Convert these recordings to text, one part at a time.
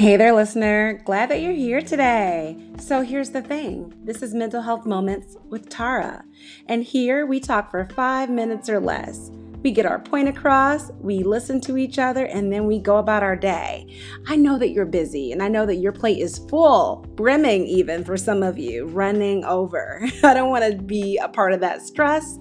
Hey there, listener. Glad that you're here today. So, here's the thing this is Mental Health Moments with Tara. And here we talk for five minutes or less. We get our point across, we listen to each other, and then we go about our day. I know that you're busy, and I know that your plate is full, brimming even for some of you, running over. I don't want to be a part of that stress.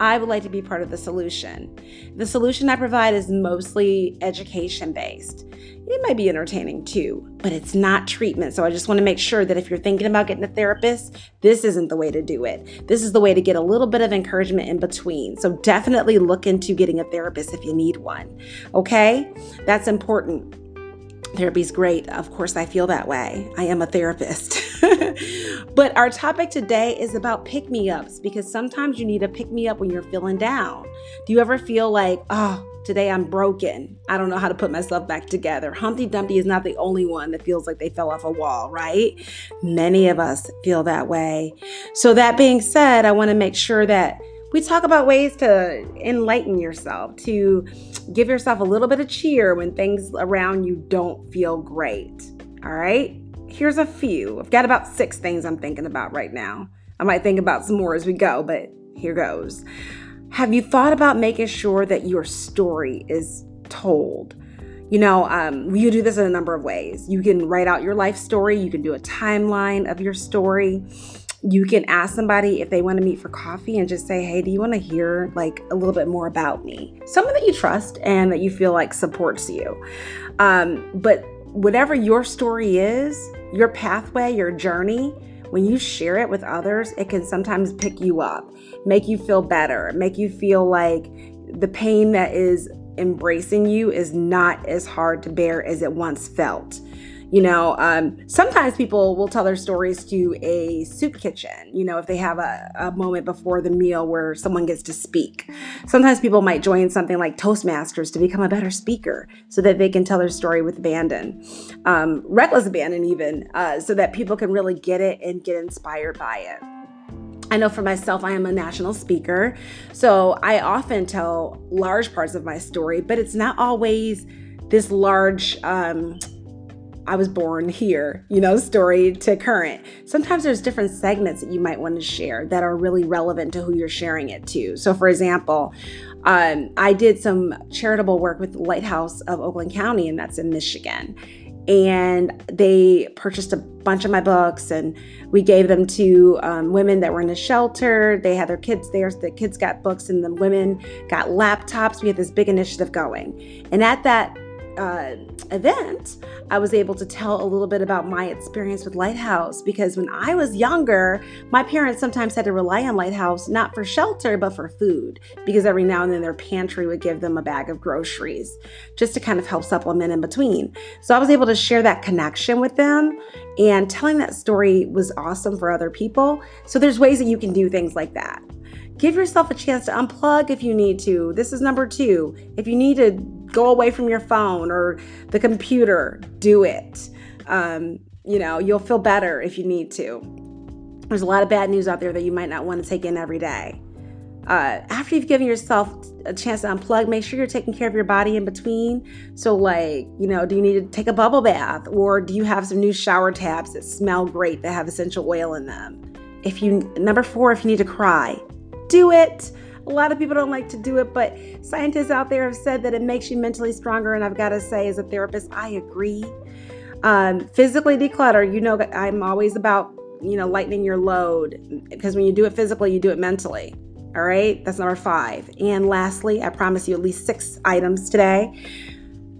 I would like to be part of the solution. The solution I provide is mostly education based. It might be entertaining too, but it's not treatment. So I just want to make sure that if you're thinking about getting a therapist, this isn't the way to do it. This is the way to get a little bit of encouragement in between. So definitely look into getting a therapist if you need one. Okay? That's important. Therapy's great. Of course, I feel that way. I am a therapist. but our topic today is about pick me ups because sometimes you need a pick me up when you're feeling down. Do you ever feel like, oh, Today I'm broken. I don't know how to put myself back together. Humpty Dumpty is not the only one that feels like they fell off a wall, right? Many of us feel that way. So, that being said, I want to make sure that we talk about ways to enlighten yourself, to give yourself a little bit of cheer when things around you don't feel great. All right? Here's a few. I've got about six things I'm thinking about right now. I might think about some more as we go, but here goes. Have you thought about making sure that your story is told? You know, um, you do this in a number of ways. You can write out your life story, you can do a timeline of your story. You can ask somebody if they want to meet for coffee and just say, Hey, do you want to hear like a little bit more about me? Someone that you trust and that you feel like supports you. Um, but whatever your story is, your pathway, your journey, when you share it with others, it can sometimes pick you up, make you feel better, make you feel like the pain that is embracing you is not as hard to bear as it once felt. You know, um, sometimes people will tell their stories to a soup kitchen, you know, if they have a, a moment before the meal where someone gets to speak. Sometimes people might join something like Toastmasters to become a better speaker so that they can tell their story with abandon, um, reckless abandon, even, uh, so that people can really get it and get inspired by it. I know for myself, I am a national speaker, so I often tell large parts of my story, but it's not always this large. Um, I was born here, you know, story to current. Sometimes there's different segments that you might want to share that are really relevant to who you're sharing it to. So, for example, um, I did some charitable work with the Lighthouse of Oakland County, and that's in Michigan. And they purchased a bunch of my books and we gave them to um, women that were in a shelter. They had their kids there. So the kids got books and the women got laptops. We had this big initiative going. And at that uh, event, I was able to tell a little bit about my experience with Lighthouse because when I was younger, my parents sometimes had to rely on Lighthouse not for shelter, but for food because every now and then their pantry would give them a bag of groceries just to kind of help supplement in between. So I was able to share that connection with them and telling that story was awesome for other people. So there's ways that you can do things like that. Give yourself a chance to unplug if you need to. This is number two. If you need to go away from your phone or the computer, do it. Um, you know, you'll feel better if you need to. There's a lot of bad news out there that you might not want to take in every day. Uh, after you've given yourself a chance to unplug, make sure you're taking care of your body in between. So, like, you know, do you need to take a bubble bath or do you have some new shower tabs that smell great that have essential oil in them? If you, number four, if you need to cry, do it. A lot of people don't like to do it, but scientists out there have said that it makes you mentally stronger. And I've got to say, as a therapist, I agree. Um, physically declutter, you know, I'm always about, you know, lightening your load because when you do it physically, you do it mentally. All right, that's number five. And lastly, I promise you at least six items today.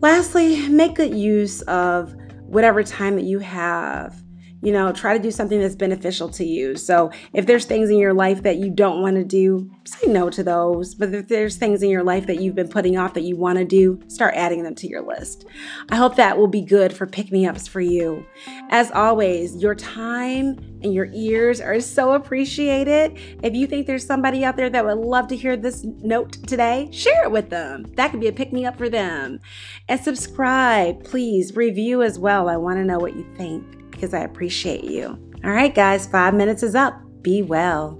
Lastly, make good use of whatever time that you have you know, try to do something that's beneficial to you. So if there's things in your life that you don't want to do, say no to those. But if there's things in your life that you've been putting off that you want to do, start adding them to your list. I hope that will be good for pick me ups for you. As always, your time and your ears are so appreciated. If you think there's somebody out there that would love to hear this note today, share it with them. That could be a pick me up for them. And subscribe, please, review as well. I want to know what you think because I appreciate you. All right, guys, five minutes is up. Be well.